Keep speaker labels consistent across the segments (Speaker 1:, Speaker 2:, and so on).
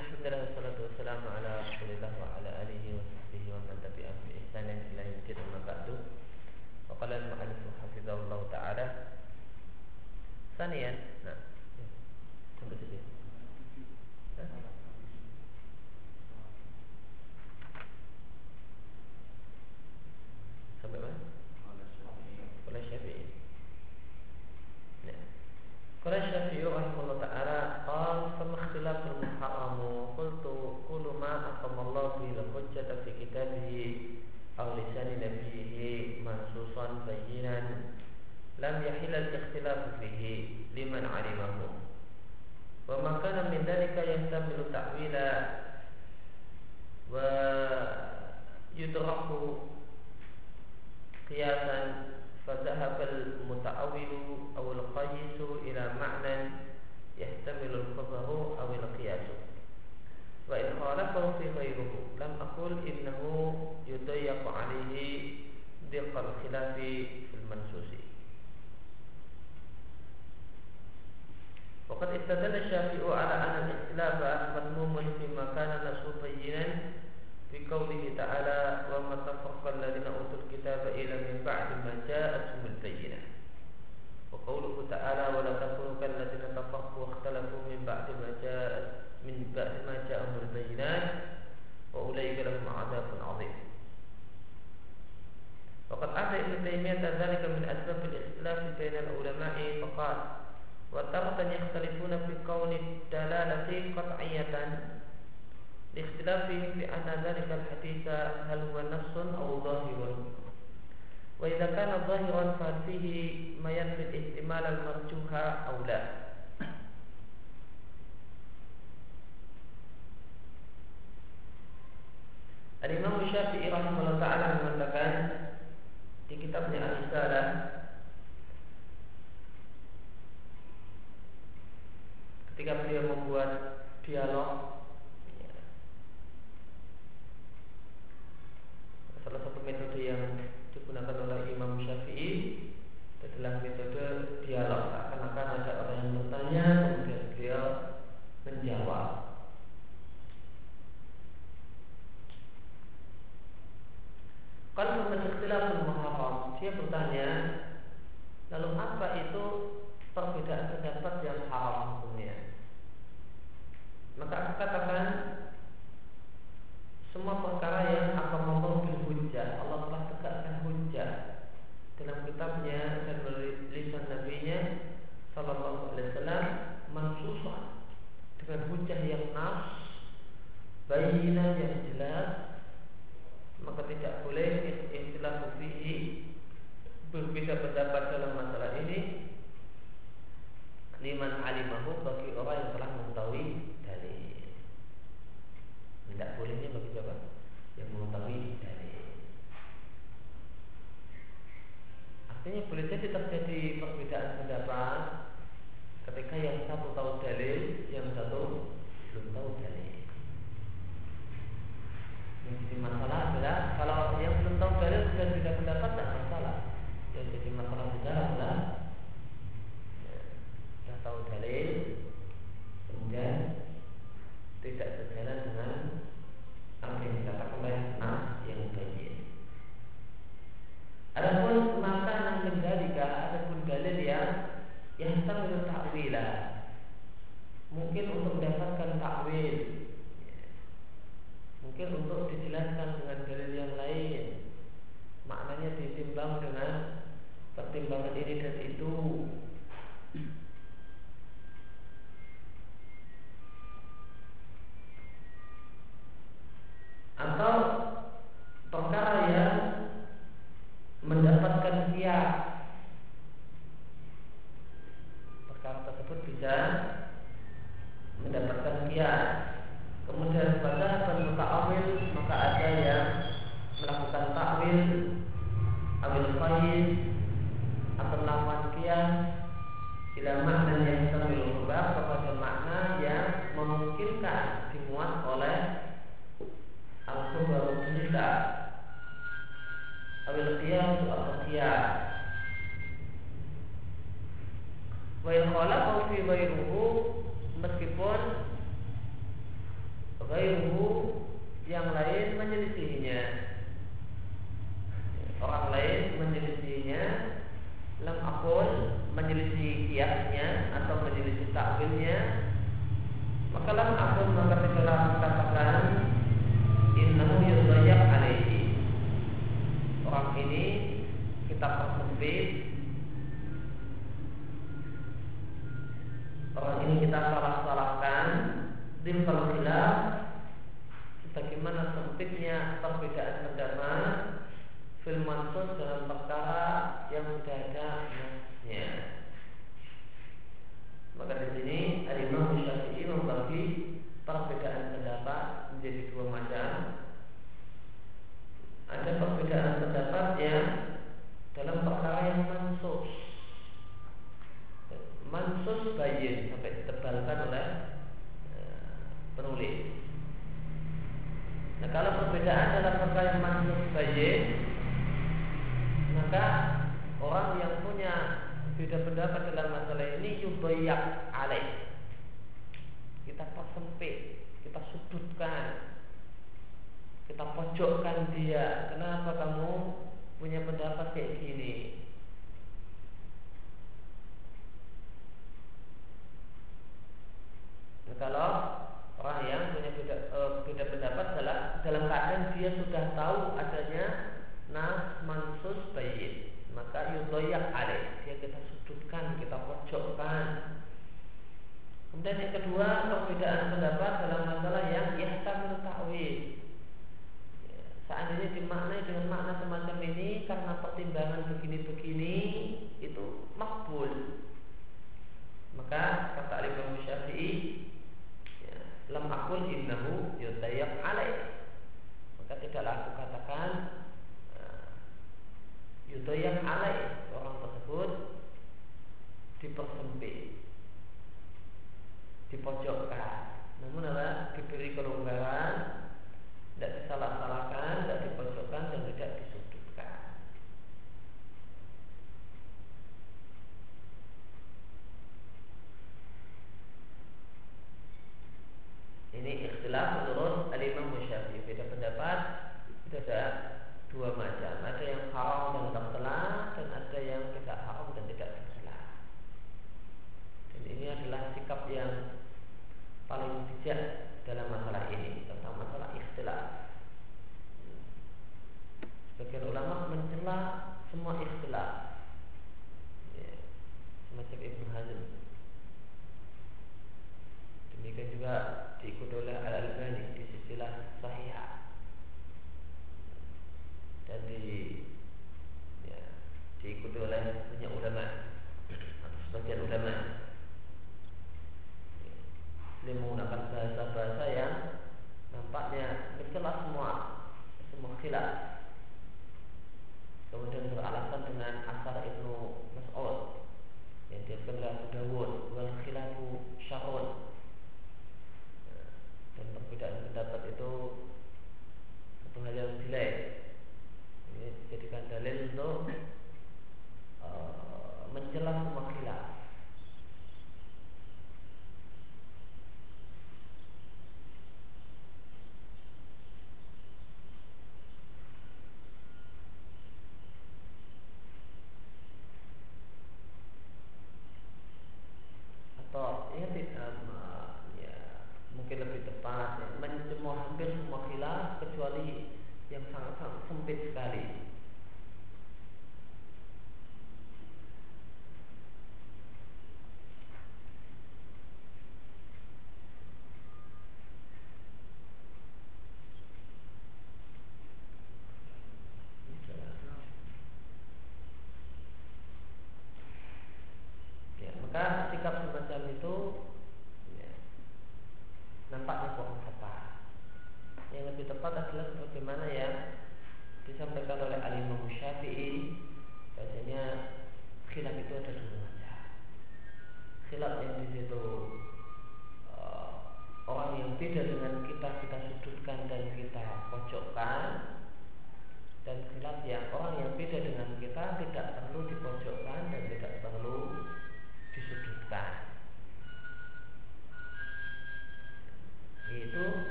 Speaker 1: Bismillah wassalatu wassalamu ala Rasulillah wa ala alihi wa sahbihi wa man tabi'ahum bi ihsanin ila yaumil amma ba'du. Wa qala al-mu'allif hafizahullah ta'ala. Sanian, nah. Sampai sini. Yahtamilu ta'wila wa yudraku qiyasan فذهب المتأول أو القيس إلى معنى يحتمل الخبر أو القياس. وإن خالفه في غيره. لم أقل إنه يضيق عليه ضيق الخلاف في المنسوس وقد استدل الشافعي على أن الاختلاف مذموم فيما كان نصه بينا في قوله تعالى وما تفرق الذين أوتوا الكتاب إلا من بعد ما جاءتهم البينة وقوله تعالى ولا تكونوا كالذين تفرقوا واختلفوا من بعد ما جاء من بعد ما جاءهم البينات وأولئك لهم عذاب عظيم. وقد أتى ابن تيمية ذلك من أسباب الإختلاف بين العلماء فقال وتارة يختلفون في كون الدلالة قطعية. لاختلافهم في أن ذلك الحديث هل هو نص أو ظاهر. وإذا كان ظاهرا فهل فيه ما ينفي الاحتمال المرجوح أو لا. Al-Imam Syafi'i rahimahullah ta'ala mengatakan di kitabnya Al-Risalah ketika beliau membuat dialog salah satu metode yang digunakan oleh Imam Syafi'i adalah metode dialog seakan-akan ada orang yang bertanya kemudian beliau menjawab kalau ikhtilaful muharram dia bertanya lalu apa itu perbedaan pendapat yang haram hukumnya maka aku katakan semua perkara yang akan membawa hujjah Allah telah tegakkan hujjah dalam kitabnya dan melalui lisan nabinya Sallallahu Alaihi Wasallam mansusan dengan hujjah yang nas bayina yang jelas maka tidak boleh istilah fihi berbeda pendapat dalam masalah ini. Liman alimahu bagi orang yang telah mengetahui dalil tidak bolehnya bagi siapa yang mengetahui dalil. Artinya boleh jadi terjadi perbedaan pendapat ketika yang satu tahu dalil, yang satu belum tahu dalil. Yang jadi masalah adalah kalau yang belum tahu dalil dan tidak pendapat tidak masalah. Yang jadi masalah besar adalah ya, sudah tahu dalil, kemudian tidak sejalan dengan apa yang dikatakan oleh nas yang baik. Adapun maka yang kendalika adapun dalil yang yang sambil takwila mungkin untuk mendapatkan takwil. Mungkin untuk ketika dimuat oleh Al-Khubar Al-Jillah Awil Qiyam Al-Qiyam Wa in khalaqahu fi wairuhu meskipun Wairuhu yang lain menyelisihinya. Orang lain menyelisihinya lam akul menyelisih kiasnya atau menyelisih takwilnya Fakalam aku maka segera katakan Innahu yudayak alaihi. Orang ini kita persempit. Orang ini kita salah-salahkan. Dil khilaf Bagaimana sempitnya perbedaan pendapat Film mansus dalam perkara yang sudah ada nasnya Maka di sini Al-Imam perbedaan pendapat menjadi dua macam. Ada perbedaan pendapat yang dalam perkara yang mansus. Mansus bayin sampai ditebalkan oleh eh, penulis. Nah, kalau perbedaan dalam perkara yang mansus bayin, maka orang yang punya beda pendapat dalam masalah ini yubayak alaih kita persempit, kita sudutkan, kita pojokkan dia. Kenapa kamu punya pendapat kayak gini? Dan kalau orang yang punya beda, e, beda pendapat dalam dalam keadaan dia sudah tahu adanya nas mansus bayi, maka yudoyak ada. dia kita sudutkan kita pojokkan Kemudian yang kedua perbedaan pendapat dalam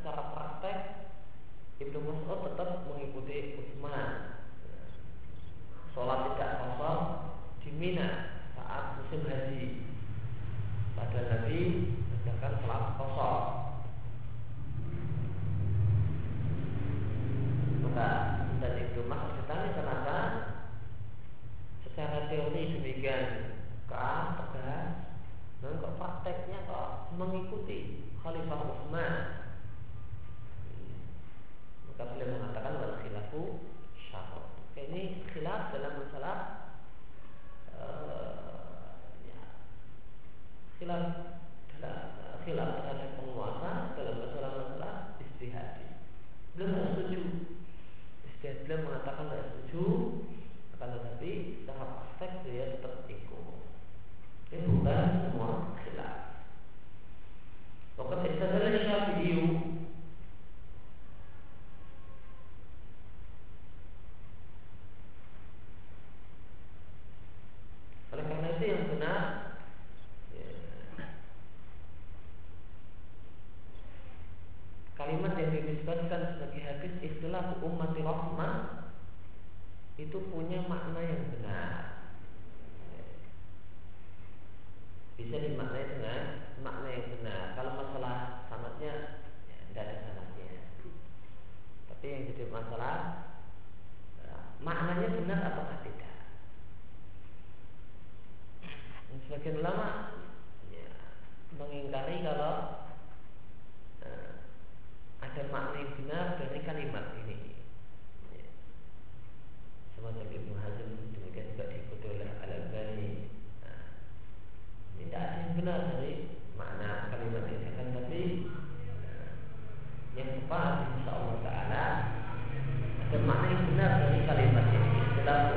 Speaker 1: secara praktek Ibnu Mas'ud tetap mengikuti Utsman. Sholat tidak kosong di Mina saat musim haji. Padahal Nabi sedangkan sholat kosong. Maka dan Ibnu Mas'ud ditanya kenapa secara teori demikian kan tegas, dan kok prakteknya kok mengikuti Khalifah Utsman kita boleh mengatakan wal khilafu syahwat. Ini khilaf dalam masalah uh, ya, khilaf yang insya Allah taala. Dan makna yang benar dari kalimat ini. Adalah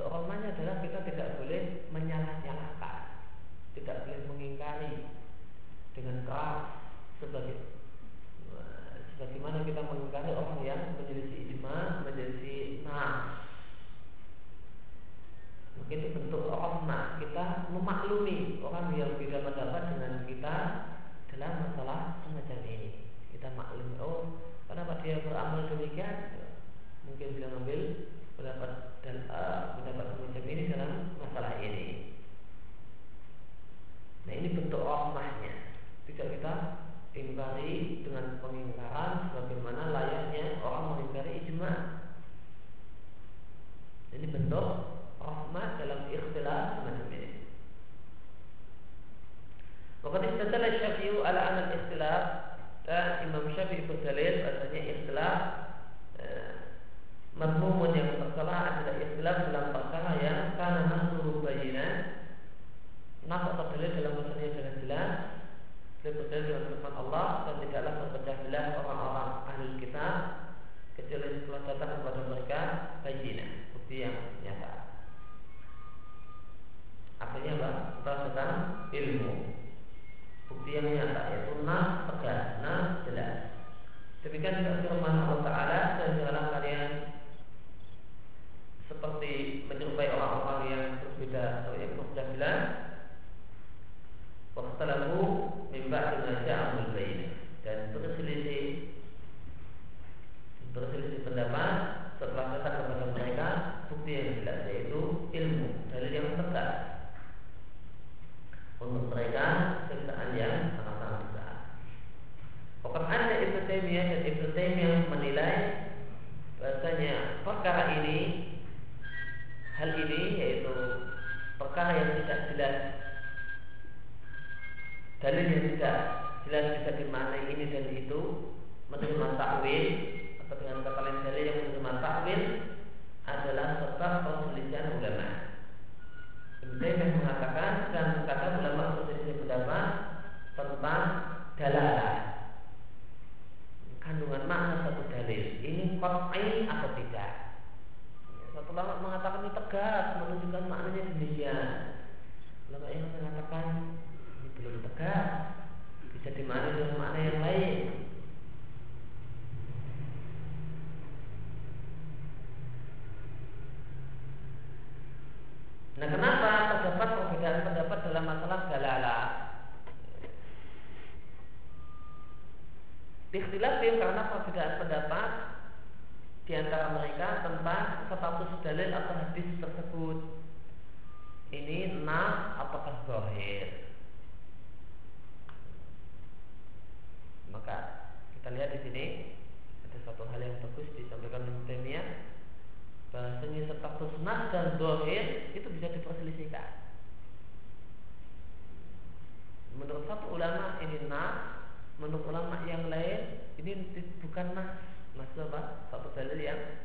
Speaker 1: bentuk hormatnya adalah kita tidak boleh menyalah-nyalahkan Tidak boleh mengingkari Dengan keras sebagai eh, Sebagaimana kita mengingkari orang yang menjadi ijma Menjadi nas mungkin itu bentuk hormat Kita memaklumi orang yang beda pendapat dengan kita Dalam masalah semacam ini. Kita maklumi, oh kenapa dia beramal demikian? Mungkin dia ngambil pendapat dan uh, mendapat semacam ini dalam masalah ini. Nah ini bentuk rahmahnya Tidak kita ingkari dengan pengingkaran bagaimana layaknya orang mengingkari ijma. Ini bentuk rahmah dalam ikhtilaf semacam ini Waktu istadala syafi'u ala anak ikhtilaf Dan Imam Syafi'i berdalil Bahasanya ikhtilaf Mazmumun yang tercela adalah istilah dalam perkara ya karena menurut bayinan. Nas atau dalil dalam masanya dengan jelas. Dia berdalil dengan firman Allah Dan tidaklah berpecah belah orang-orang ahli kita Kecuali setelah datang kepada mereka bayinan Bukti yang nyata. Artinya apa? Setelah datang ilmu. Bukti yang nyata yaitu nas tegas, nas jelas. Demikian juga firman Allah Ta'ala dan jelaskan menyerupai orang-orang yang berbeda atau yang bilang Waktu mimba dengan ja'amul bayin dan berselisih berselisih pendapat setelah datang kepada mereka bukti yang jelas yaitu ilmu dalil yang tegak untuk mereka siksaan yang sangat-sangat besar. Pokoknya ada Ibnu Taimiyah dan Ibnu Taimiyah menilai bahasanya perkara ini hal ini yaitu perkara yang tidak jelas dalil yang tidak jelas bisa dimaknai ini dan itu menerima takwil atau dengan kata lain dalil yang menerima takwil adalah sebab perselisihan ulama. Ibnu mengatakan dan kata ulama berselisih pendapat tentang dalalah kandungan makna satu dalil ini qat'i atau tidak. Ulama mengatakan ini tegas menunjukkan maknanya demikian. Ulama yang mengatakan ini belum tegas bisa dimaknai dengan makna yang lain. Nah kenapa terdapat perbedaan pendapat dalam masalah dalalah? Ikhtilafim karena perbedaan pendapat di antara mereka tentang status dalil atau hadis tersebut. Ini nas apakah zahir? Maka kita lihat di sini ada satu hal yang bagus disampaikan oleh Taimiyah bahasanya status nas dan dohir itu bisa diperselisihkan. Menurut satu ulama ini nas, menurut ulama yang lain ini bukan nas. Nas apa? Satu dalil yang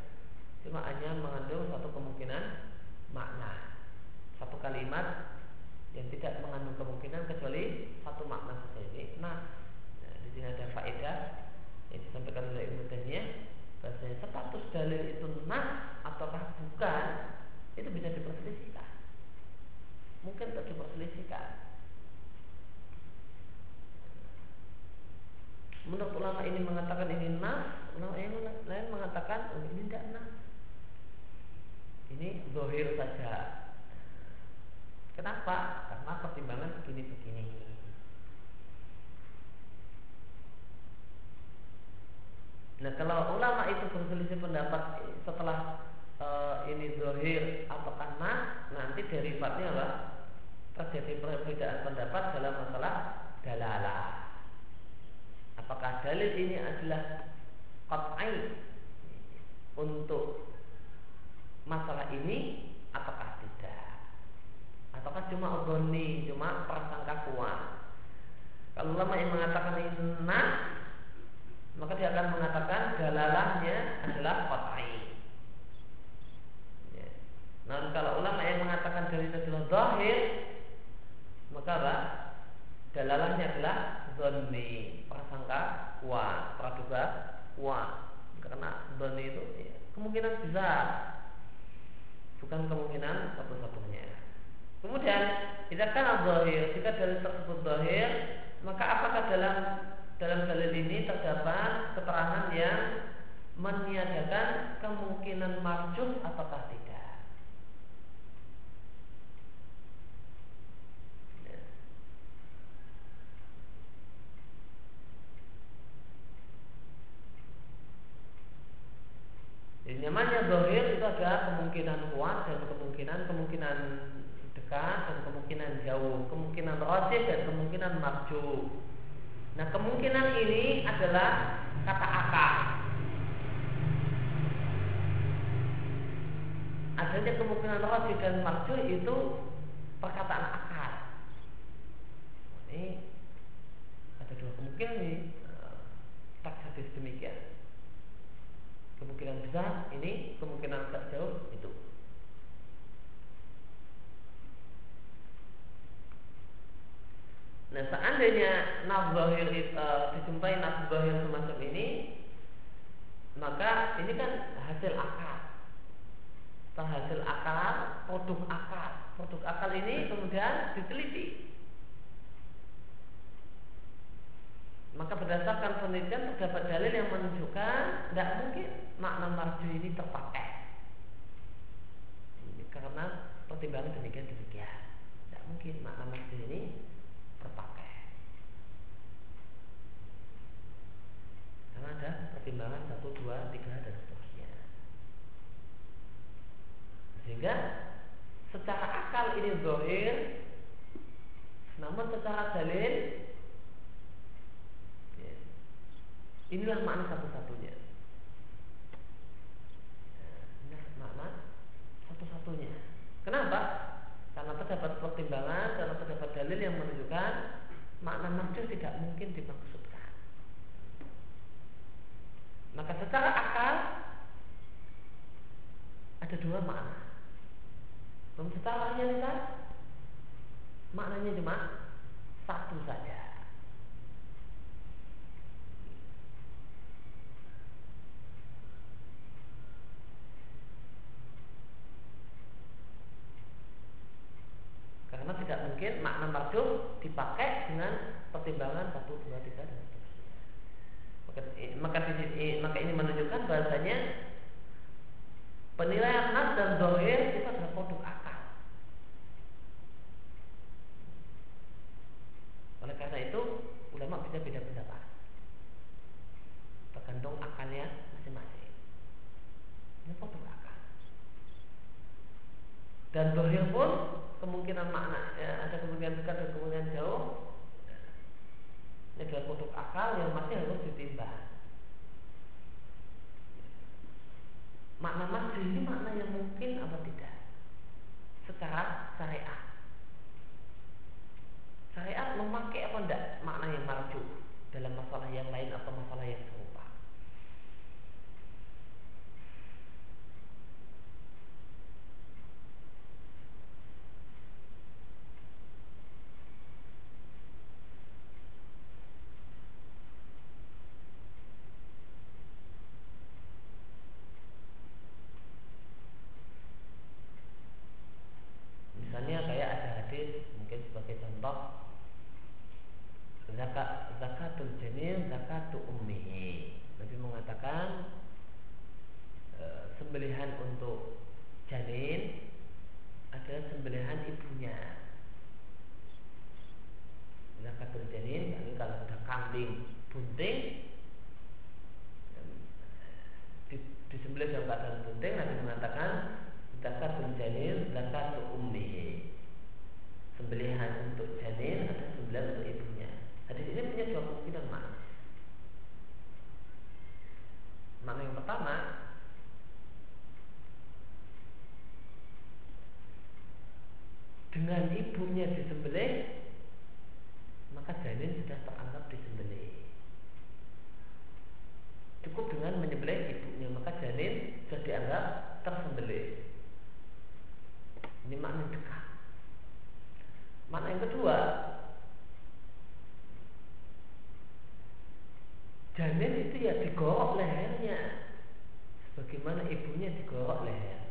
Speaker 1: cuma hanya mengandung satu kemungkinan makna. Satu kalimat yang tidak mengandung kemungkinan kecuali satu makna saja ini. Nah, di sini ada faedah yang disampaikan oleh Ibnu Taimiyah bahasanya status dalil itu nas ataukah bukan itu bisa diperselisihkan mungkin untuk diperselisihkan menurut ulama ini mengatakan ini nas ulama yang lain mengatakan oh, ini tidak nas ini zohir saja kenapa karena pertimbangan begini-begini Nah kalau ulama itu berselisih pendapat setelah e, ini zohir atau nas, nanti derivatnya apa? Terjadi perbedaan pendapat dalam masalah dalalah. Apakah dalil ini adalah qat'i untuk masalah ini ataukah tidak? Ataukah cuma udhoni, cuma prasangka kuat? Kalau ulama yang mengatakan ini nas maka dia akan mengatakan dalalahnya adalah qat'i. Ya. Nah, kalau ulama yang mengatakan dari adalah zahir, maka apa? Dalalahnya adalah zonni, prasangka kuat, praduga kuat. Karena zonni itu ya, kemungkinan besar, bukan kemungkinan satu-satunya. Kemudian, jika kan zahir, jika dalil tersebut zahir, maka apakah dalam dalam dalil ini terdapat keterangan yang meniadakan kemungkinan marjuh ataukah tidak. Ya. Jadi namanya dohir itu ada kemungkinan kuat dan kemungkinan kemungkinan dekat dan kemungkinan jauh, kemungkinan rojih dan kemungkinan marjuh. Nah kemungkinan ini adalah kata akal. Adanya kemungkinan roji dan marju itu perkataan akal. Ini ada dua kemungkinan nih eh, tak demikian. Kemungkinan besar ini, kemungkinan agak jauh itu. Nah seandainya nafzahir uh, dijumpai nafzahir semacam ini maka ini kan hasil akal. Hasil akal, produk akal. Produk akal ini kemudian diteliti. Maka berdasarkan penelitian terdapat dalil yang menunjukkan tidak mungkin makna marju ini terpakai. Ini karena pertimbangan demikian demikian. Tidak mungkin makna marju ini terpakai. Karena ada pertimbangan satu, dua, tiga dan seterusnya. Sehingga secara akal ini zohir, namun secara dalil Inilah makna satu-satunya. Ini makna satu-satunya. Kenapa? Karena terdapat pertimbangan, karena terdapat dalil yang menunjukkan makna maksud tidak mungkin dimaksudkan. Maka secara akal ada dua makna. Namun secara realitas maknanya cuma satu saja. Karena tidak mungkin makna marjuh dipakai dengan pertimbangan satu dua tiga dan. Maka, maka, maka ini menunjukkan bahasanya penilaian nas dan dohir itu adalah produk akal. Oleh karena itu ulama bisa beda pendapat. Tergantung akalnya masing-masing. Ini produk akal. Dan dohir pun kemungkinan makna ya, ada kemungkinan dekat dan kemungkinan jauh. Ini adalah produk akal yang masih harus ditimbang makna masjid ini makna yang mungkin apa tidak? Secara syariat. Syariat memakai apa tidak makna yang marju dalam masalah yang lain atau masalah yang serupa dengan ibunya disembelih maka janin sudah teranggap disembelih cukup dengan menyembelih ibunya maka janin sudah dianggap tersembelih ini makna yang dekat makna yang kedua janin itu ya digorok lehernya sebagaimana ibunya digorok leher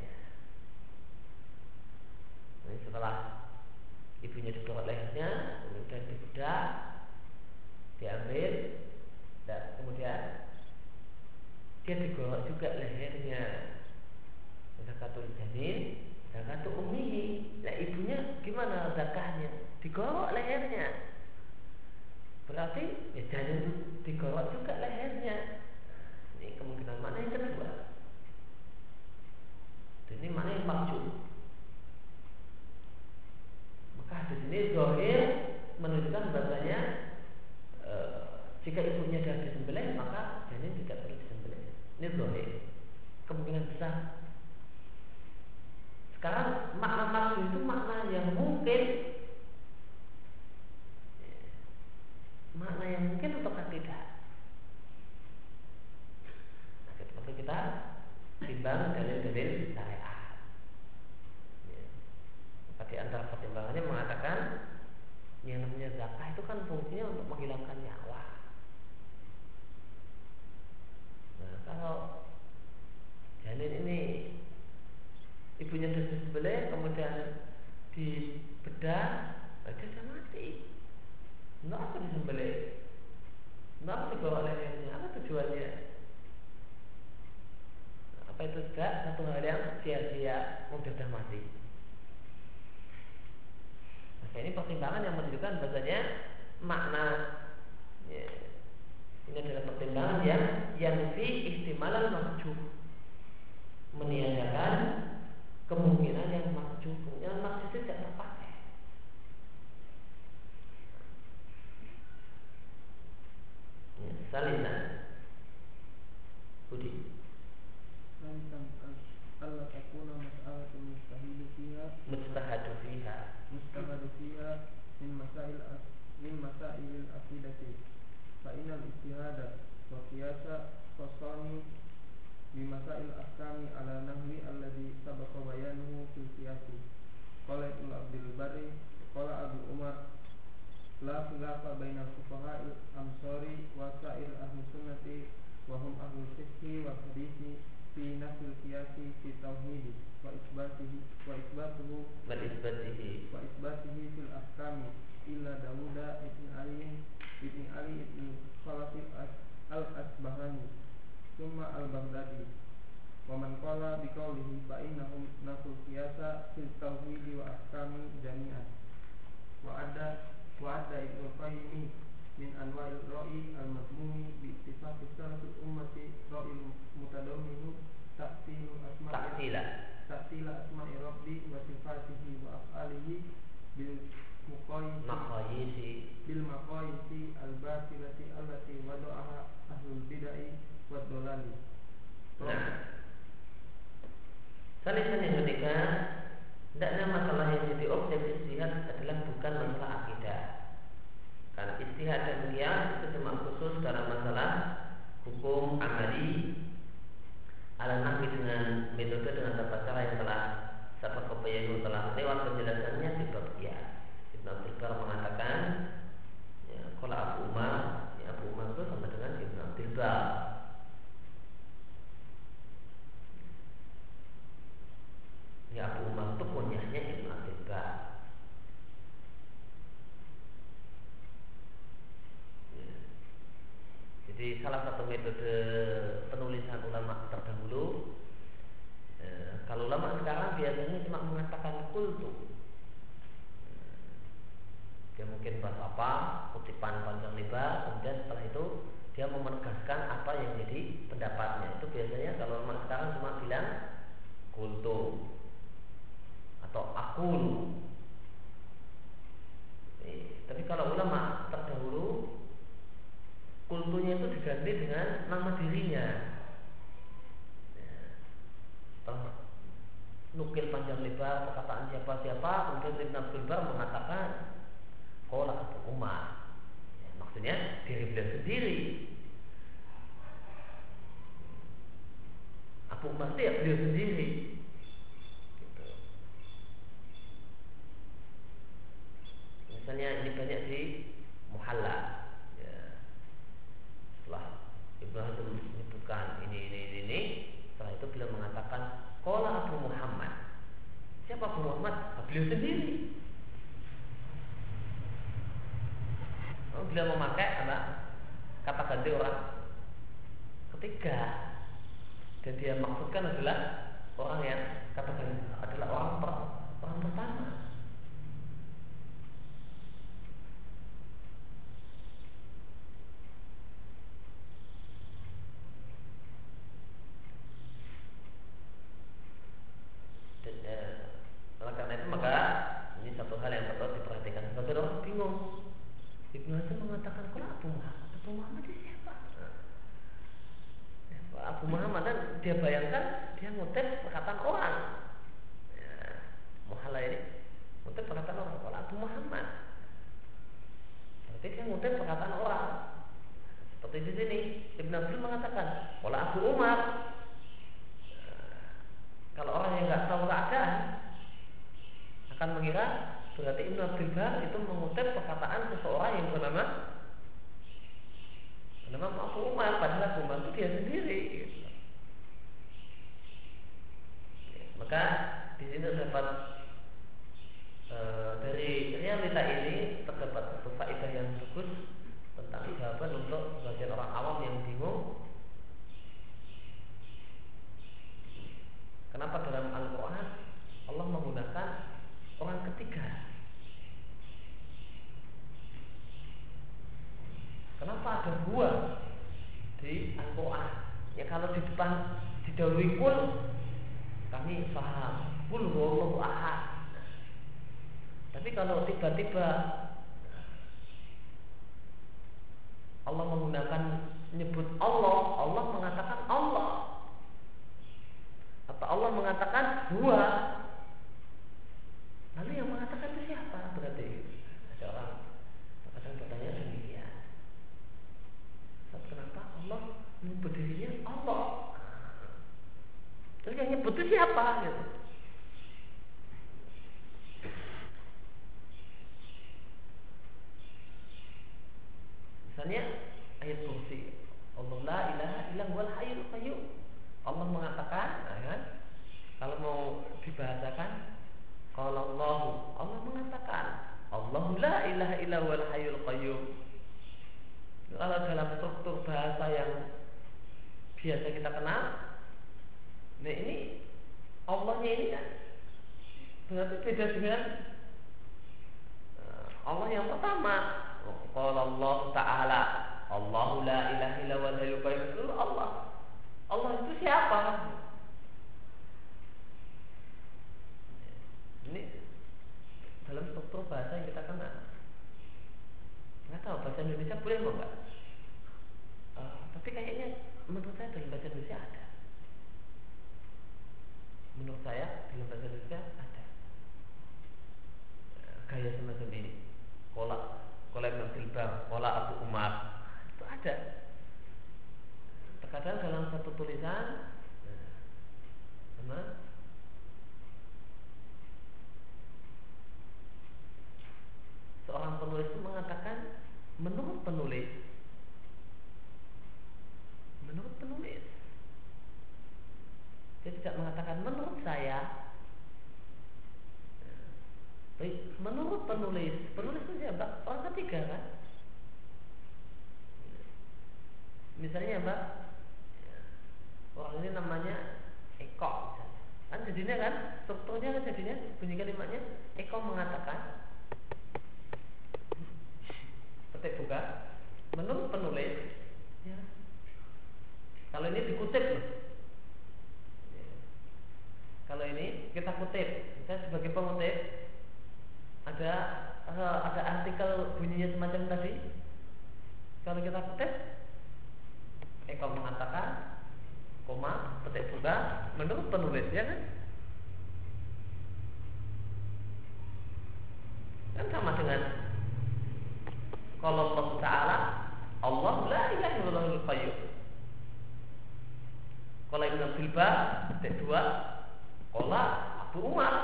Speaker 1: Jadi setelah ibunya didorot lehernya, kemudian dibedah, diambil, dan kemudian dia digorok juga lehernya. Zakatul janin, zakatul ummihi. Nah ibunya gimana zakahnya? Digorok lehernya. Berarti ya janin itu digorok juga lehernya. Ini kemungkinan mana yang kedua? Ini mana yang maksud? Maka di sini zohir menunjukkan bahasanya e, jika ibunya sudah disembelih maka janin tidak perlu disembelih. Ini zohir. Kemungkinan besar. Sekarang makna maksud itu makna yang mungkin makna yang mungkin atau tidak. Nah, seperti kita timbang dalil-dalil syariat. Di antara Mengatakan yang namanya zakah itu kan fungsinya untuk menghilangkan nyawa. Nah, kalau janin ini ibunya sudah sebelah kemudian di bedah dia sudah mati. Kenapa disembelih? Kenapa dibawa lehernya? Apa tujuannya? Apa itu tidak satu hal yang sia-sia mudah mati? Pertimbangan yang menunjukkan bahasanya makna ya, ini adalah pertimbangan yang yang fi ihtimalan marjuh meniadakan kemungkinan yang marjuh kemungkinan marjuh itu tidak terpakai. Ya,
Speaker 2: min masail al-aqidati fa innal ijtihada wa qiyasa qasami bi masail ahkami ala nahwi alladhi sabaqa bayanuhu fil qiyasi. Qala ibnu abdul bari qala abu umar la khilafa bainal fuqaha amsari wa sa'ir ahli sunnati wa hum ahli fiqhi wa hadithi fi nafsil qiyasi fi tauhidi wa isbatihi wa isbatuhu
Speaker 1: bal isbatihi
Speaker 2: wa isbatihi fil ahkami illa Dawuda ibn Ali ibn Ali ibn Khalaf al Asbahani summa al Baghdadi wa man qala bi qawlihi fa innahum nasul qiyasa fil tauhidi wa ahkami jami'an. Wa ada wa ada ibnu qayyim min anwa'il ra'i al-madmumi bi ittifaqi salafil ummati ra'il mutadamminu ta'tilu asma'i taktila ta'tila asma'i rabbi wa sifatihi wa af'alihi bil
Speaker 1: maqayisi
Speaker 2: bil maqayisi al batilati allati wada'aha ahlul bid'ah wad dolali Nah,
Speaker 1: Salisan yang ketiga, Tidaknya masalah yang jadi objek istihad adalah bukan masalah akidah. Karena istihad dan qiyas itu cuma khusus dalam masalah hukum amali ala nabi dengan metode dengan tata cara yang telah sahabat kebayang telah lewat penjelasannya di bab qiyas. Bar mengatakan ya, kalau Abu Umar, ya Abu Umar itu sama dengan Ibnu Abdul Bar. Ya Abu Umar itu Abdul Bar. Ya. Jadi salah satu metode penulisan ulama terdahulu eh, Kalau ulama sekarang biasanya cuma mengatakan kultu Eh, Dia mungkin bahas apa, kutipan panjang lebar Kemudian setelah itu dia memenegaskan apa yang jadi pendapatnya Itu biasanya kalau ulama sekarang cuma bilang kultu Atau akul Tapi kalau ulama terdahulu kultunya itu diganti dengan nama dirinya. Ya. Setelah nukil panjang lebar perkataan siapa siapa, kemudian Ibn Abdul Bar mengatakan, Kola Abu Umar. Ya, maksudnya diri beliau sendiri. Abu Umar itu ya beliau sendiri. Gitu. Misalnya ini banyak di Muhalla ya. Setelah Ibrahim menyebutkan ini ini ini ini Setelah itu beliau mengatakan Kola Abu Muhammad Siapa Abu Muhammad? Beliau sendiri Beliau memakai apa? Kata ganti orang Ketiga Dan dia maksudkan adalah Orang yang kata ganti adalah orang per, orang pertama Dan, eh, karena itu maka ini satu hal yang perlu diperhatikan sebagai orang bingung. Ibnu Hazm mengatakan kalau Abu Muhammad, Abu Muhammad itu siapa? Ya, Abu Muhammad kan dia bayangkan dia ngutip perkataan orang. Ya, Muhalla ini ngutip perkataan orang. Kalau Abu Muhammad, berarti dia ngutip perkataan orang. Seperti di sini Ibnu Abdul mengatakan, kalau Abu Umar, kalau orang yang nggak tahu keadaan akan mengira berarti Ibnu Abdul Bar itu mengutip perkataan seseorang yang bernama bernama Abu Umar padahal Abu Umar itu dia sendiri. Gitu. Maka di sini terdapat e, dari realita ini terdapat satu faedah yang bagus tentang jawaban untuk sebagian orang awam yang bingung. Kenapa dalam Al-Quran Allah menggunakan orang ketiga? Kenapa ada dua di Al-Quran? Ya kalau di depan didahului pun kami paham. Kul wallahu ahad. Tapi kalau tiba-tiba Allah menggunakan menyebut Allah, Allah mengatakan Allah. Atau Allah mengatakan buah. Lalu yang mengatakan itu siapa? Berarti ada orang akan bertanya demikian. Sebab kenapa Allah menyebut dirinya Allah? Nyebut itu siapa? Gitu. Misalnya ayat kursi Allah la ilaha illa huwal hayyul qayyum. Allah mengatakan, nah kan? Kalau mau dibahasakan kalau Allah Allah mengatakan Allah la ilaha illa huwal hayyul qayyum. Kalau dalam struktur bahasa yang biasa kita kenal, nah ini Allahnya ini kan berarti beda dengan eh, Allah yang pertama. Kalau Allah Taala Allahu la ilaha illa wa la Allah. Allah itu siapa? Ini dalam struktur bahasa yang kita kenal. Nggak tahu bahasa Indonesia boleh nggak? Uh, tapi kayaknya menurut saya dalam bahasa Indonesia ada. Menurut saya dalam bahasa Indonesia ada. Uh, gaya semacam ini. Kolak, kolak Ibn kolak Abu Umar, ada terkadang dalam satu tulisan nah, seorang penulis itu mengatakan menurut penulis menurut penulis dia tidak mengatakan menurut saya menurut penulis penulis itu siapa orang ketiga kan misalnya mbak orang ini namanya Eko kan jadinya kan strukturnya kan jadinya bunyi kalimatnya Eko mengatakan petik buka menurut penulis ya. kalau ini dikutip. Kalau ini kita kutip. Kita sebagai pengutip ada eh, ada artikel bunyinya semacam tadi. Kalau kita kutip Eko mengatakan koma petik juga menurut penulis ya kan? Kan sama dengan kalau Allah Taala Allah la ilaha illallah qayyum kalau Ibnu Bilba petik dua Kola Abu Umar.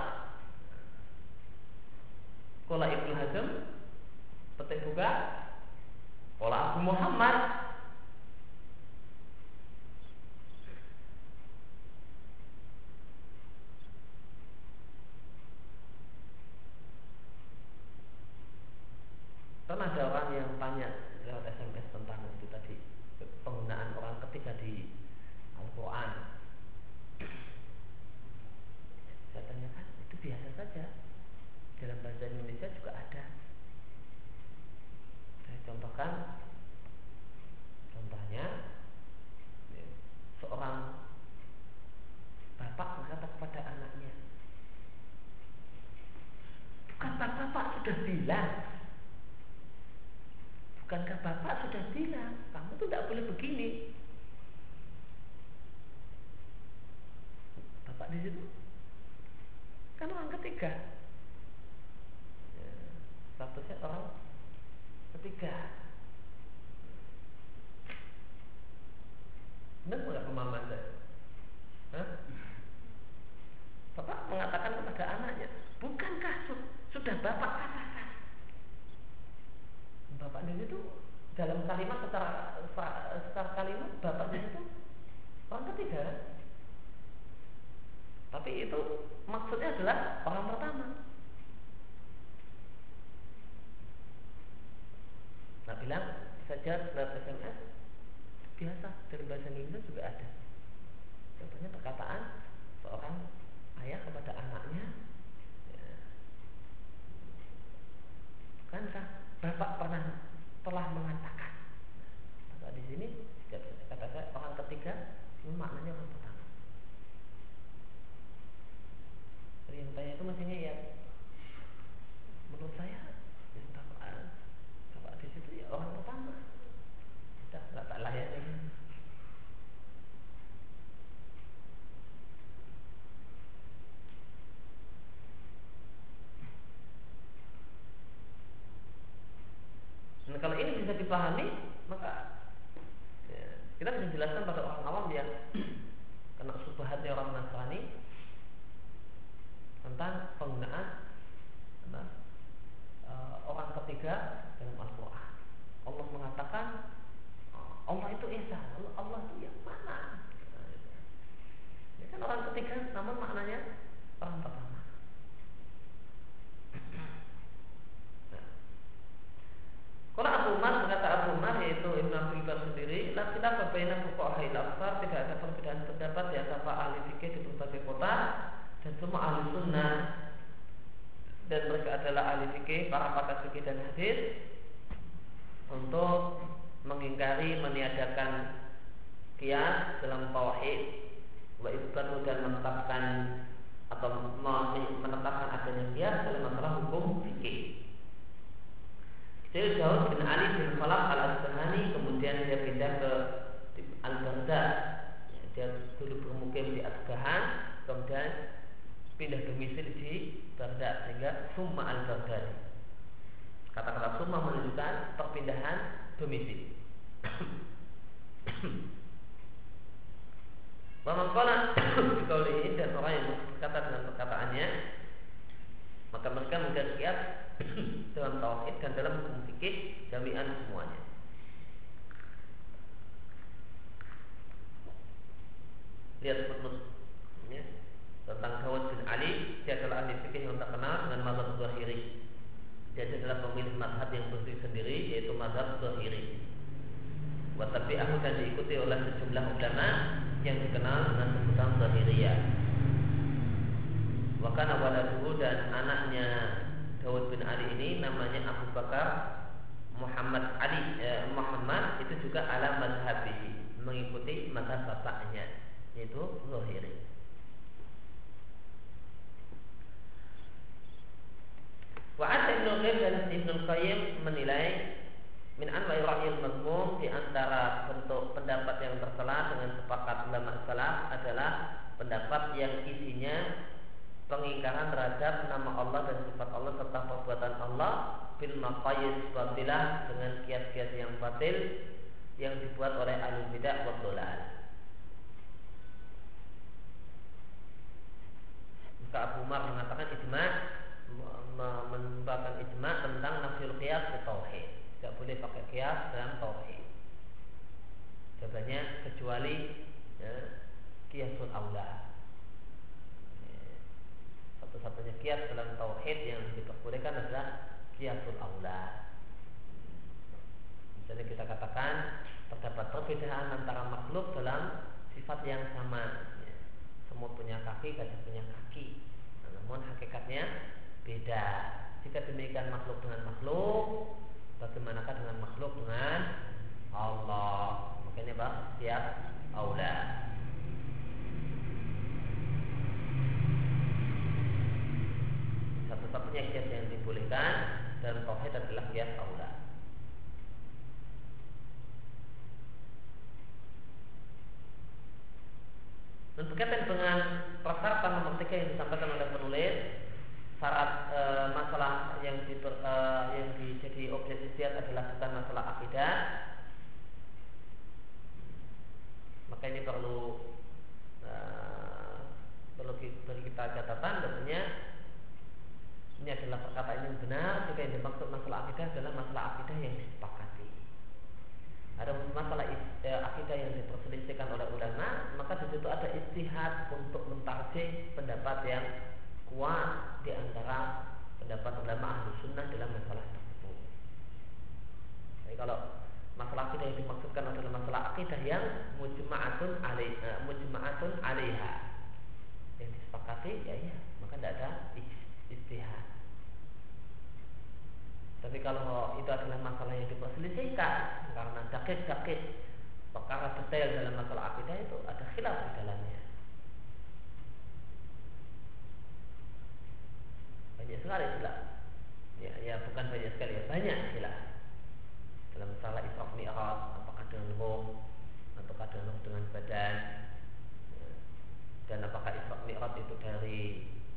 Speaker 1: Kola Ibnu Hazm petik juga Kola Abu Muhammad. Kan ada orang yang tanya lewat SMS tentang itu tadi penggunaan orang ketiga di Al-Quran. Saya tanyakan itu biasa saja. Dalam bahasa Indonesia juga ada. Saya contohkan contohnya ya, seorang bapak berkata kepada anaknya, kata bapak sudah bilang? Bukankah Bapak sudah bilang? Kamu tuh tidak boleh begini. Bapak di situ Kan orang ketiga. Ya, Statusnya orang ketiga. Benar nggak pemahaman saya? Bapak mengatakan kepada anaknya Bukankah sudah Bapak katakan? Bapak di situ dalam kalimat secara secara kalimat bapak di situ orang ketiga. Tapi itu maksudnya adalah orang pertama. Nah bilang saja lewat SMS biasa. Dari bahasa Indonesia juga ada. Contohnya perkataan seorang ayah kepada anaknya. Ya. bukankah bapak pernah telah mengatakan maka di sini kata saya orang ketiga ini maknanya orang yang itu mestinya ya menurut saya yang bapak, bapak di situ ya orang pertama. Sudah nggak tak layak lagi. Nah, kalau ini bisa dipahami, maka ya, kita bisa jelaskan pada orang awam yang kena subhatnya orang Nasrani tentang penggunaan apa, uh, orang ketiga dalam Al-Quran. Allah mengatakan Allah itu Esa, Allah, itu yang mana? Nah, ya kan orang ketiga, namun maknanya orang pertama. Kalau Abu Umar berkata Abu Umar yaitu Ibn Bar sendiri, lah kita berbeda pokok ahli tidak ada perbedaan pendapat di antara ahli fikih di berbagai kota dan semua ahli sunnah dan mereka adalah ahli fikih, para pakar fikih dan hadis untuk mengingkari meniadakan kias dalam tauhid wa isbatu dan menetapkan atau menetapkan adanya kias dalam masalah hukum fikih. Jadi Daud bin Ali bin Khalaf al Asbahani kemudian dia pindah ke Al Baghdad. Ya, dia dulu bermukim di Asbahan, kemudian pindah domisili di Baghdad sehingga Summa al Baghdad. Kata-kata Summa menunjukkan perpindahan domisili. Wamangkola ini dan orang yang berkata dengan perkataannya maka mereka menggaris dalam tauhid dan dalam hukum fikih jami'an semuanya. Lihat footnote tentang Dawud bin Ali, dia adalah ahli fikih yang terkenal dengan mazhab Zahiri. Dia adalah pemilik mazhab yang berdiri sendiri yaitu mazhab Zahiri. Watabi aku dan diikuti oleh sejumlah ulama yang dikenal dengan sebutan Zahiriyah. Wakana waladuhu dan anaknya Dawud bin Ali ini namanya Abu Bakar Muhammad Ali eh, Muhammad itu juga ala mazhabihi mengikuti mazhab bapaknya yaitu Zohiri. Wa Ibnu Qayyim dan Ibnu Qayyim menilai min anwa'i ra'yil mazmum di antara bentuk pendapat yang tercela dengan sepakat ulama salaf adalah pendapat yang isinya pengingkaran terhadap nama Allah dan sifat Allah serta perbuatan Allah bil maqayis batilah dengan kias-kias yang batil yang dibuat oleh ahli bidah wa dolal. Maka Abu Umar mengatakan ijma menyebabkan ijma tentang nafsul qiyas di tauhid. Tidak boleh pakai qiyas dalam tauhid. Jawabannya kecuali ya, kiasul aula satu-satunya kias dalam tauhid yang diperbolehkan adalah kiasul aula. Misalnya kita katakan terdapat perbedaan antara makhluk dalam sifat yang sama. Ya. Semut punya kaki, gajah punya kaki. Namun hakikatnya beda. Jika demikian makhluk dengan makhluk, bagaimanakah dengan makhluk dengan Allah? Makanya pak, siap aula. satu-satunya kias yang dibolehkan dan tauhid adalah kias aula. Dan berkaitan dengan persyaratan nomor tiga yang disampaikan oleh penulis syarat e, masalah yang di, e, yang dijadi objek istiad adalah bukan masalah akidah maka ini perlu e, perlu beri kita catatan tentunya ini adalah perkataan yang benar jika yang dimaksud masalah akidah adalah masalah akidah yang disepakati. Ada masalah eh, akidah yang diperselisihkan oleh ulama, maka di situ ada istihad untuk mentarjih pendapat yang kuat di antara pendapat ulama ahli sunnah dalam masalah tersebut. Jadi kalau masalah kita yang dimaksudkan adalah masalah akidah yang mujma'atun alaiha, eh, mujma'atun alaiha yang disepakati ya ya maka tidak ada istihad. Tapi kalau itu adalah masalah yang diperselisihkan karena dakit-dakit perkara detail dalam masalah akidah itu ada khilaf di dalamnya. banyak sekali khilaf. Ya, ya bukan banyak sekali ya banyak khilaf. Dalam masalah Isra Mi'raj apakah dengan roh apakah dengan roh dengan badan ya. dan apakah Isra Mi'raj itu dari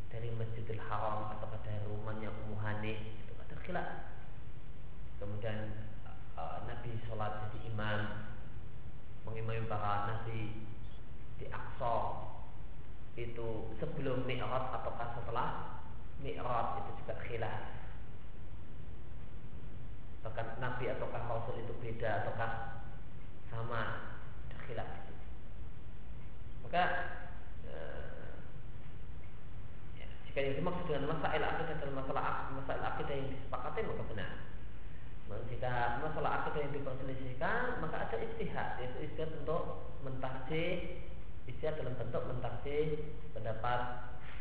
Speaker 1: dari Masjidil Haram ataukah dari rumahnya umuhani itu ada khilaf. Kemudian uh, Nabi sholat jadi imam mengimami para nabi di Aqsa itu sebelum Mi'raj ataukah setelah Mi'raj itu juga khilaf. Bahkan Nabi ataukah Rasul itu beda ataukah sama? Ada khilaf Maka eh, ya, jika yang dimaksud dengan masalah akidah dan masalah masalah akidah yang disepakati maka benar. Maka jika masalah akidah yang diperselisihkan maka ada istihad yaitu istihad untuk mentarjih istihad dalam bentuk mentarjih pendapat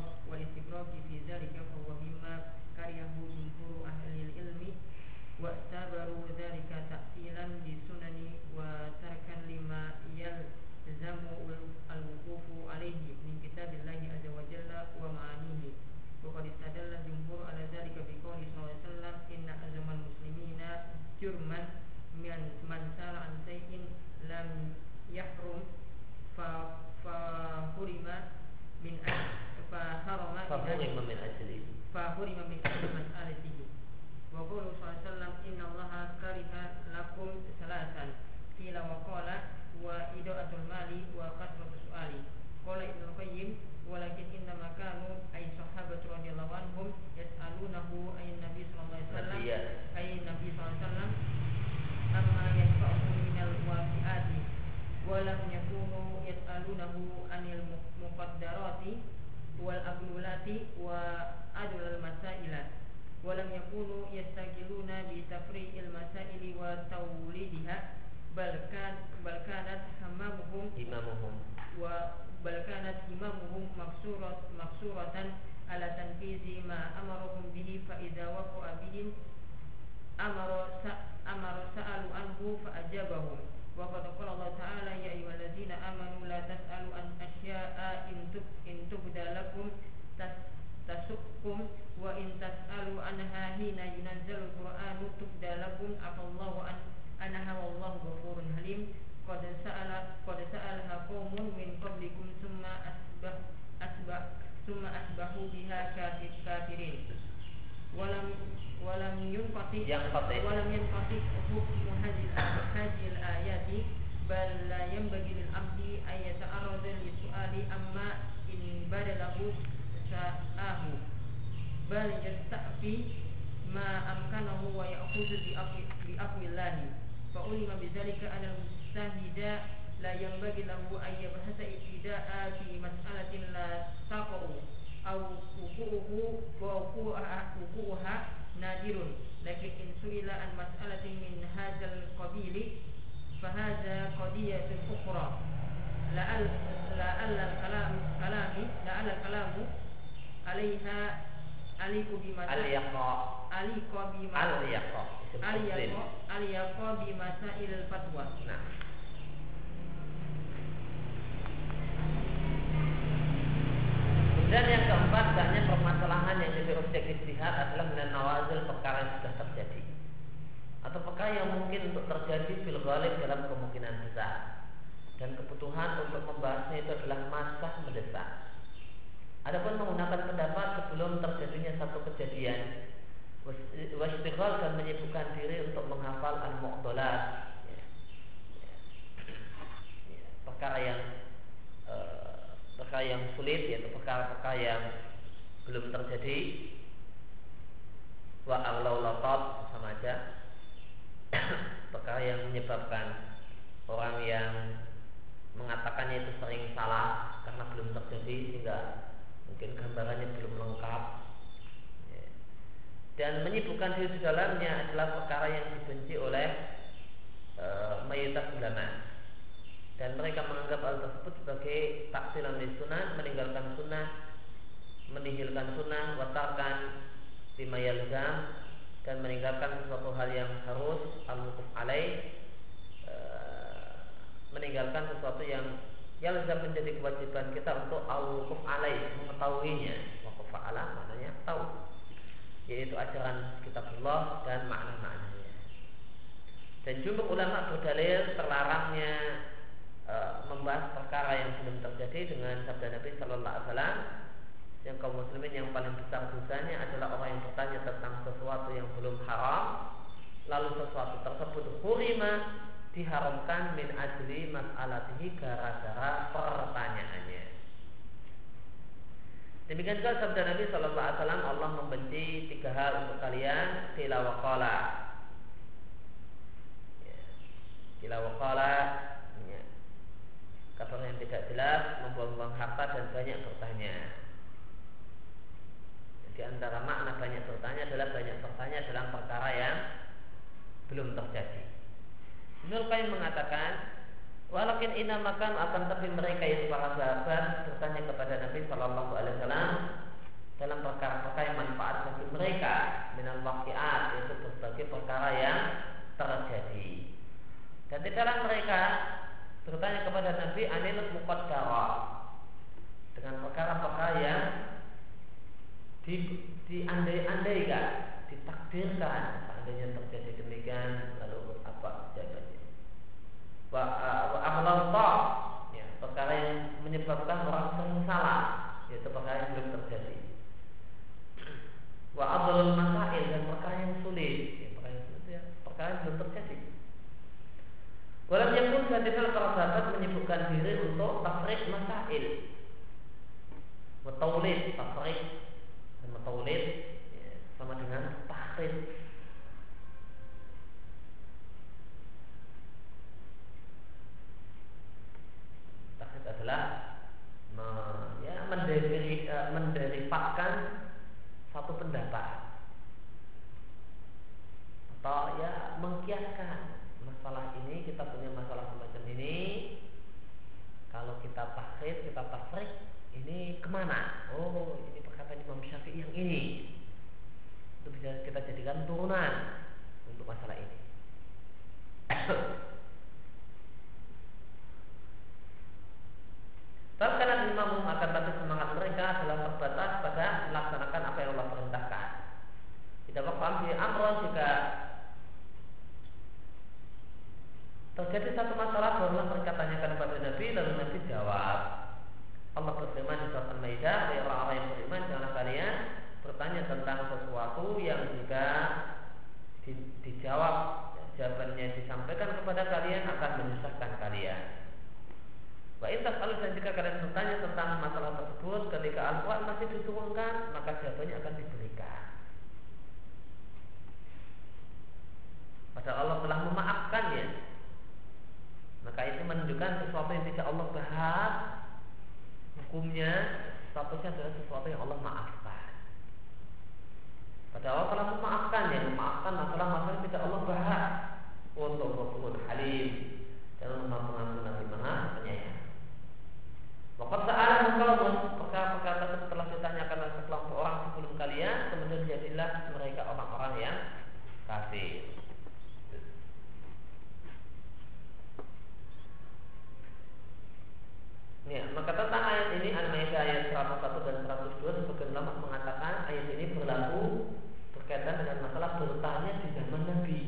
Speaker 3: الإفراغ والاستبراج في ذلك فهو مما كرهه جمهور أهل العلم واعتبروا ذلك تأصيلا للسنن وتركا لما يلزم الوقوف عليه من كتاب الله عز وجل ومعانيه وقد استدل الجمهور على ذلك بقوله صلى الله عليه وسلم إن أعظم المسلمين جرما من من سال عن شيء لم يحرم فحرم من أجل faharama faharama
Speaker 1: imam min ajli.
Speaker 3: Faharama min ajli mas'alatihi. Wa qulu sallam inna allaha wa qala wa mali wa qatru su'ali. Qala ibn al-qayyim walakin inna makanu ay sahabat radiyallahu anhum yas'alunahu ay nabi sallallahu alaihi wasallam.
Speaker 1: Ya.
Speaker 3: Ay nabi sallallahu alaihi wasallam amma yasfa'u minal wafi'ati walam yakunu anil muqaddarati wal aglulati wa adul masailat walam yakunu yastagiluna bi tafri'il masaili wa tawlidiha balkan balkanat hamamuhum
Speaker 1: imamuhum.
Speaker 3: wa balkanat imamuhum maksurat maksuratan ala tanfizi ma amaruhum bihi fa idza waqa'a bihim amara sa amara sa'alu anhu fa ajabahum. وقد قال الله تعالى يا أيها الذين آمنوا لا تسألوا عن أشياء إن تبد لكم تسقكم وإن تسألوا عنها حين ينزل القرآن تبد لكم عفى الله عنها والله غفور حليم قد سأل قد سألها قوم من قبلكم ثم أسبح أسبح ثم أسبحوا بها كافرين ولم ولم ينقطع ولم ينقطع حكم هذه bal la yambagi lil abdi ayyata arada li su'ali amma in badalahu sa'ahu. Bal yasta'fi ma amkanahu wa ya'khudhu bi bi aqwillahi fa ulima bidzalika ala mustahida la yambagi lahu ayyaba hasa ibtida'a fi mas'alatin la taqu au hukuhu wa hukuha nadirun. Lakin insuila an mas'alatin min hadzal qabili فهذا قضية أخرى. لعل لعل الكلام كلامي لعل الكلام عليها عليك بمسائل عليك بمسائل
Speaker 1: عليك
Speaker 3: عليك بمسائل الفتوى.
Speaker 1: نعم. Dan yang keempat, banyak permasalahan yang jadi objek istihad adalah menawazil perkara yang sudah terjadi atau perkara yang mungkin untuk terjadi fil ghalib dalam kemungkinan besar? Dan kebutuhan untuk membahasnya itu adalah masa mendesak. Adapun menggunakan pendapat sebelum terjadinya satu kejadian wasitikal dan menyibukkan diri untuk menghafal al muqtolat ya. ya. perkara yang e, perkara yang sulit yaitu perkara-perkara yang belum terjadi. Wa al sama aja perkara yang menyebabkan orang yang mengatakannya itu sering salah karena belum terjadi sehingga mungkin gambarannya belum lengkap? Ya. Dan menyibukkan diri di dalamnya adalah perkara yang dibenci oleh e, mayoritas ulama. Dan mereka menganggap hal tersebut sebagai taksilan sunnah meninggalkan sunnah menihilkan sunnah watakan lima dan meninggalkan sesuatu hal yang harus al-wukuf alaih e, meninggalkan sesuatu yang yang menjadi kewajiban kita untuk al-wukuf alaih mengetahuinya. Waqaf ala maknanya tahu yaitu ajaran kitabullah dan makna-maknanya. Dan jumlah ulama berdalil terlarangnya e, membahas perkara yang belum terjadi dengan sabda Nabi Shallallahu Alaihi Wasallam yang kaum muslimin yang paling besar dosanya adalah orang yang bertanya tentang sesuatu yang belum haram lalu sesuatu tersebut hurima diharamkan min ajli mas'alatihi gara-gara pertanyaannya. Demikian juga sabda Nabi Shallallahu Alaihi Wasallam Allah membenci tiga hal untuk kalian kila wakala. Ya. Kila wakala ya. kabar yang tidak jelas membuang-buang harta dan banyak bertanya. Di antara makna banyak bertanya adalah banyak bertanya dalam perkara yang belum terjadi. Ibnu Qayyim mengatakan Walakin inamakan akan tapi mereka yang para sahabat bertanya kepada Nabi Shallallahu Alaihi Wasallam dalam perkara-perkara yang manfaat bagi mereka minal waqiat yaitu berbagai perkara yang terjadi. Dan tidaklah mereka bertanya kepada Nabi anil muqaddarah dengan perkara-perkara yang di, diandai-andaikan, ditakdirkan seandainya terjadi demikian lalu apa jawabannya? Wa wa ya, perkara yang menyebabkan orang sering salah yaitu perkara yang belum terjadi. Wa adlul masail dan perkara yang sulit, ya, perkara yang sulit ya, perkara yang belum terjadi. Walam yakun hadithal para sahabat menyebutkan diri untuk tafrik masail. Wa tafrik dan taulid ya, sama dengan tahrid adalah me, ya, menderi, e, menderivatkan satu pendapat. Atau ya mengkiaskan masalah ini kita punya masalah semacam ini. Kalau kita takhid kita tasrik ini ke mana? Oh ini perkataan Imam Syafi'i yang ini itu bisa kita jadikan turunan untuk masalah ini karena imam akan tapi semangat mereka adalah terbatas pada melaksanakan apa yang Allah perintahkan. Tidak paham di amron jika terjadi satu masalah barulah mereka tanyakan kepada Nabi lalu Nabi jawab. Allah berfirman di surat Al-Maidah, orang-orang yang beriman janganlah kalian bertanya tentang sesuatu yang jika di, dijawab jawabannya disampaikan kepada kalian akan menyusahkan kalian. Wa intas dan jika kalian bertanya tentang masalah tersebut ketika Al-Quran masih diturunkan maka jawabannya akan diberikan. Padahal Allah telah memaafkannya. Maka itu menunjukkan sesuatu yang tidak Allah bahas hukumnya statusnya adalah sesuatu yang Allah maafkan. Padahal Allah telah memaafkannya, memaafkan masalah-masalah tidak Allah bahas untuk Rasulul Halim dan Allah mengampun Nabi Maha penyayang. Wakat sa'alah kaumun perkara-perkara tersebut telah ditanyakan oleh sekelompok orang sebelum kalian kemudian jadilah mereka orang-orang yang kafir. Ya, maka ayat ini An-Maidah ayat 101 dan 102 sebagian ulama mengatakan ayat ini berlaku berkaitan dengan masalah bertanya di zaman Nabi.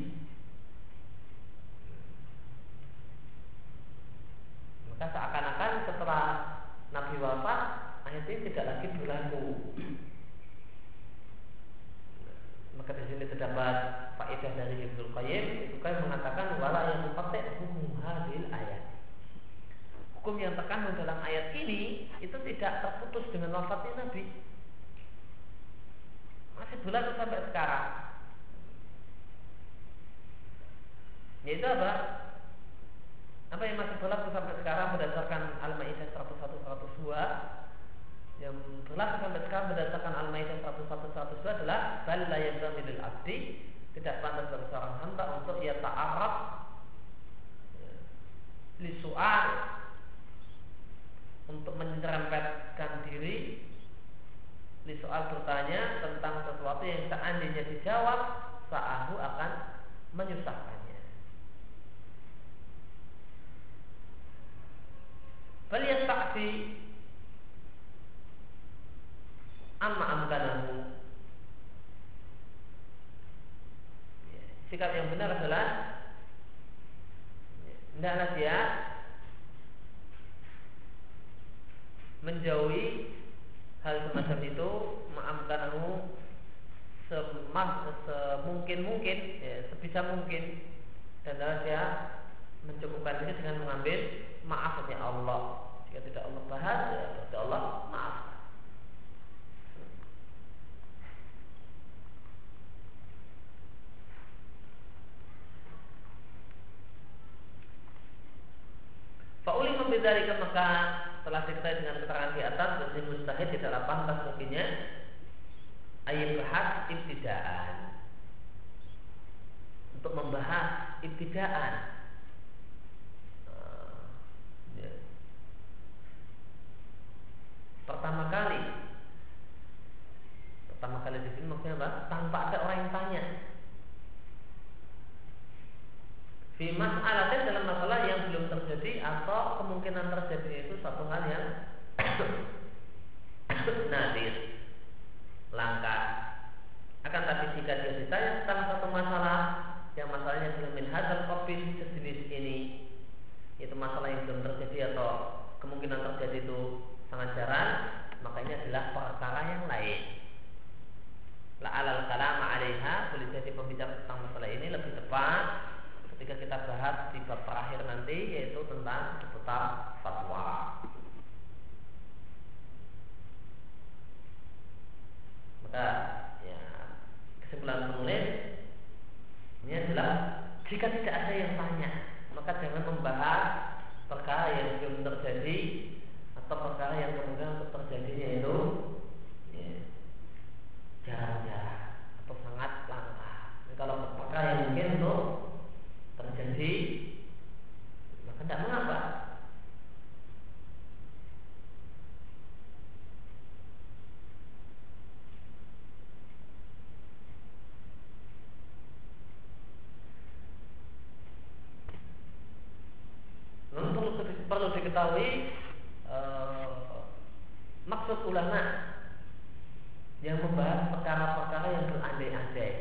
Speaker 1: Maka seakan-akan setelah Nabi wafat ayat ini tidak lagi berlaku. Maka di sini terdapat faedah dari Ibnu Qayyim. Ibnu Qayyim mengatakan wala yang hukum hadil ayat. Hukum yang terkandung dalam ayat ini itu tidak terputus dengan wafatnya Nabi. Masih berlaku sampai sekarang. Yaitu apa? apa yang masih berlaku sampai sekarang berdasarkan Al-Maidah 101 102 yang berlaku sampai sekarang berdasarkan Al-Maidah 101 102 adalah bal la yabdamilil abdi tidak pantas bagi seorang hamba untuk ia ta'arab ya, li soal untuk menyerempetkan diri li soal bertanya tentang sesuatu yang seandainya dijawab sa'ahu akan menyusahkannya. Bal yastaksi amma amkanahu. Ya, sikap yang benar adalah hendaklah dia menjauhi hal semacam itu maafkanahu semah semungkin mungkin ya, sebisa mungkin. Dan dia mencukupkan ini dengan mengambil maafnya Allah. Jika tidak Allah bahas ya berarti Allah maaf. Fa'uli membedarikan maka setelah diketahui dengan keterangan di atas berarti mustahil tidaklah pantas mungkinnya. Ayat bahas ibtidaan. Untuk membahas ibtidaan uh, ya. pertama kali pertama kali di sini maksudnya apa tanpa ada orang yang tanya fi mas'alatin dalam masalah yang belum terjadi atau kemungkinan terjadi itu satu hal yang nadir langka. Akan tapi jika dia ditanya tentang satu masalah yang masalahnya belum min hadal kopi sejenis ini, itu masalah yang belum terjadi atau kemungkinan terjadi itu sangat jarang, maka ini adalah perkara yang lain. La alal kalam alaiha boleh jadi pembicara tentang masalah ini lebih tepat ketika kita bahas di bab terakhir nanti yaitu tentang seputar fatwa. maka ya kesimpulan penulis ini adalah jika tidak ada yang tanya maka jangan membahas perkara yang belum terjadi atau perkara yang kemungkinan untuk terjadinya itu ya, jarang-jarang atau sangat langka. Jadi kalau perkara yang mungkin untuk terjadi maka tidak mengapa perlu diketahui uh, maksud ulama yang membahas perkara-perkara yang berandai-andai.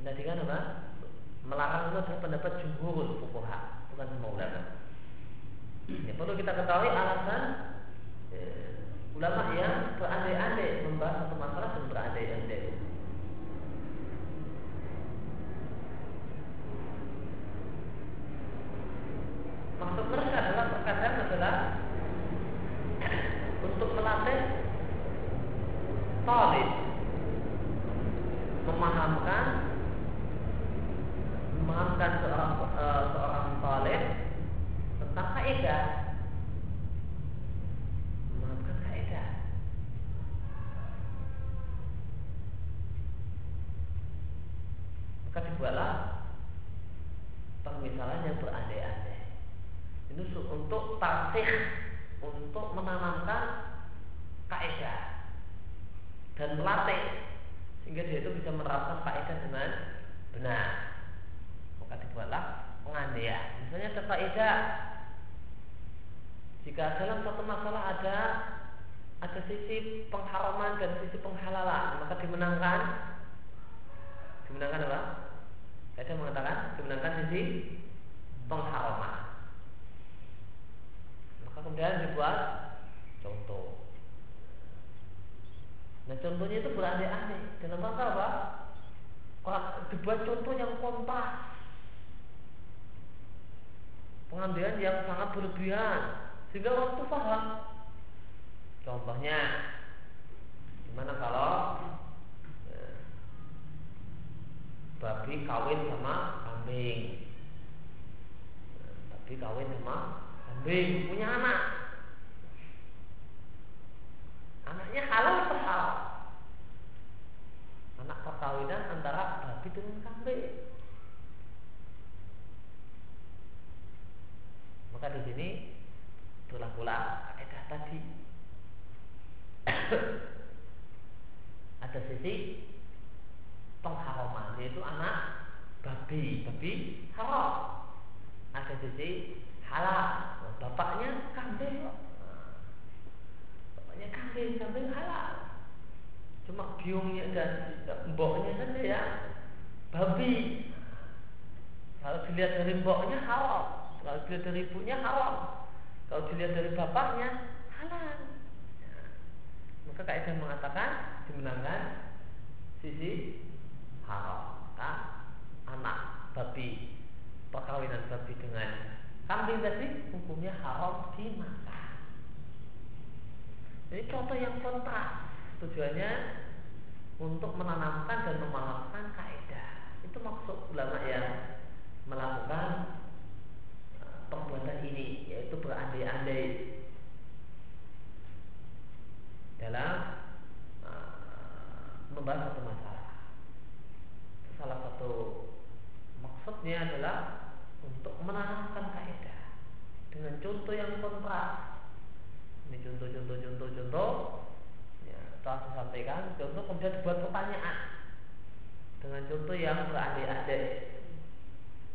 Speaker 1: Tadi kan apa? Melarang itu adalah pendapat jumhur fuqaha, bukan semua ulama. Ya, perlu kita ketahui alasan ya, ulama yang berandai-andai membahas satu masalah dan berandai-andai. Maksud mereka adalah terkadang adalah untuk melatih talib. Memahamkan memahamkan seorang uh, seorang talib tentang kaidah. Memahamkan kaidah. Maka dibuatlah permisalan yang berandai-andai itu untuk tasih untuk menanamkan kaidah dan melatih sehingga dia itu bisa menerapkan kaidah dengan benar. Maka dibuatlah pengandaian misalnya ada kaidah jika dalam satu masalah ada ada sisi pengharaman dan sisi penghalalan maka dimenangkan. Dimenangkan apa? Kaidah mengatakan dimenangkan sisi pengharaman kemudian dibuat contoh. Nah contohnya itu berandai-andai dalam rangka apa? dibuat contoh yang kompas, pengambilan yang sangat berlebihan sehingga orang itu paham. Contohnya, gimana kalau ya, babi kawin sama kambing? babi kawin sama kambing punya anak. Anaknya halal atau halal? Anak perkawinan antara babi dengan kambing. Maka di sini berlakulah kaidah tadi. Ada sisi pengharaman yaitu anak babi. Babi haram. Ada sisi halal bapaknya kambing bapaknya kambing kambing halal. Cuma biungnya dan mboknya saja ya babi. Kalau dilihat dari mboknya haram. Kalau dilihat dari ibunya haram. Kalau dilihat dari bapaknya halal. Maka kaidah mengatakan dimenangkan sisi haram. Kan anak babi perkawinan babi dengan kambing tadi hukumnya haram dimakan. Ini contoh yang kontras tujuannya untuk menanamkan dan memahamkan kaidah itu maksud ulama yang melakukan e, perbuatan ini yaitu berandai-andai. Dalam uh, membahas satu masalah. Salah satu maksudnya adalah untuk menanamkan kaidah dengan contoh yang kontras. Ini contoh-contoh-contoh-contoh telah disampaikan contoh kemudian dibuat pertanyaan. Dengan contoh yang berandai-andai.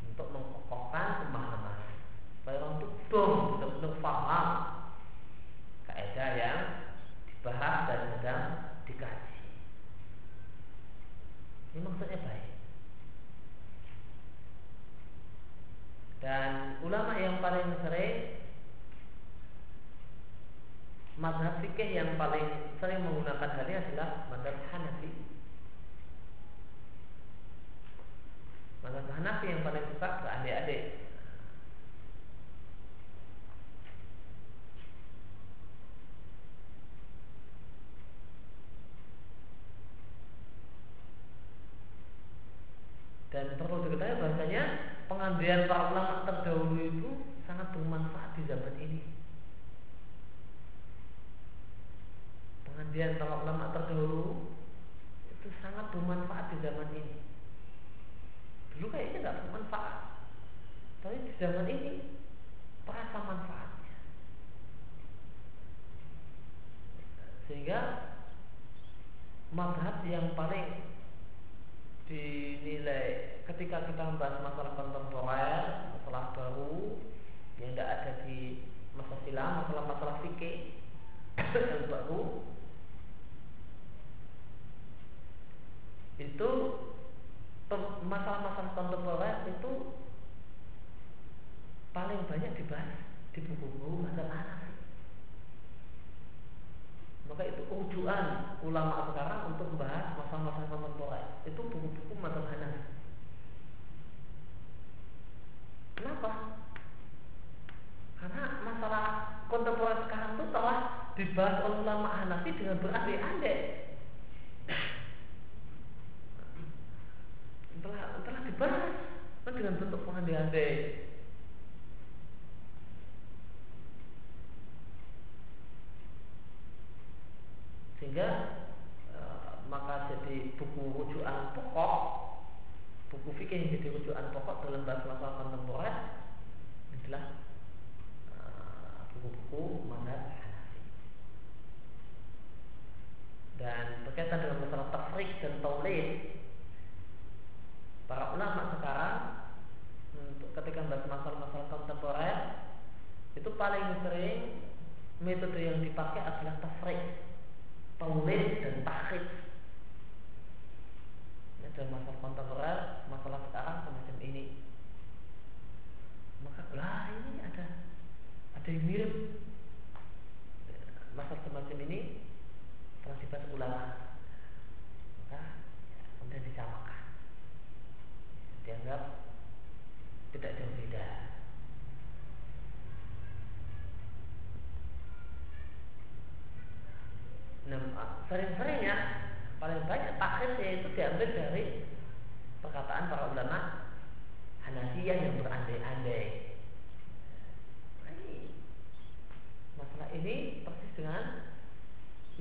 Speaker 1: Untuk mengokohkan pemahaman. Supaya orang itu betul-betul paham kaidah yang dibahas dan sedang dikaji. Ini maksudnya baik dan ulama yang paling sering Madhab fikih yang paling sering menggunakan hal ini adalah madhab Hanafi. Madhab Hanafi yang paling suka ke adik-adik. Dan perlu diketahui bahasanya pengambilan para ulama terdahulu itu sangat bermanfaat di zaman ini. pengajian para ulama terdahulu itu sangat bermanfaat di zaman ini. Dulu kayaknya nggak bermanfaat, tapi di zaman ini ada yang mirip masalah semacam ini dibahas ulama. Maka ya, kemudian disamakan dianggap tidak jauh beda. Nah, sering-seringnya paling banyak takhir yaitu diambil dari perkataan para ulama Hanafiyah yang berandai-andai. Ini persis dengan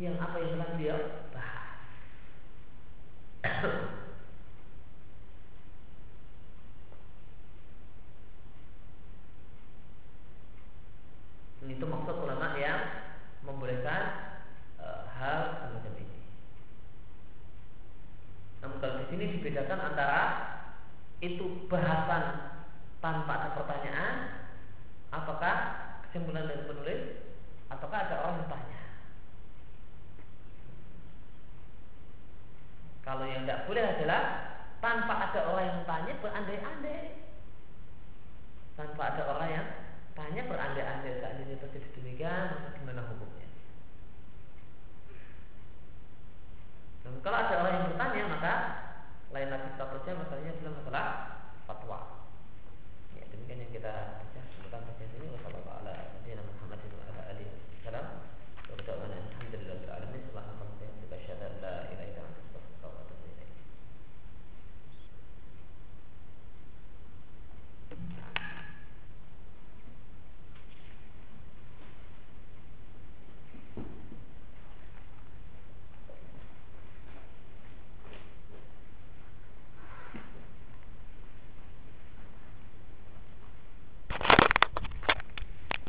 Speaker 1: yang apa yang telah beliau bahas. itu maksud ulama yang membolehkan e, hal semacam ini. Namun kalau di sini dibedakan antara itu bahasan tanpa ada pertanyaan, apakah kesimpulan dari penulis, maka ada orang yang Kalau yang tidak boleh adalah Tanpa ada orang yang tanya berandai-andai. Tanpa ada orang yang tanya berandai-andai. Seandainya terjadi demikian Maka gimana hukumnya? Dan kalau ada orang yang bertanya Maka lain lagi statusnya masalahnya adalah masalah fatwa. Ya demikian yang kita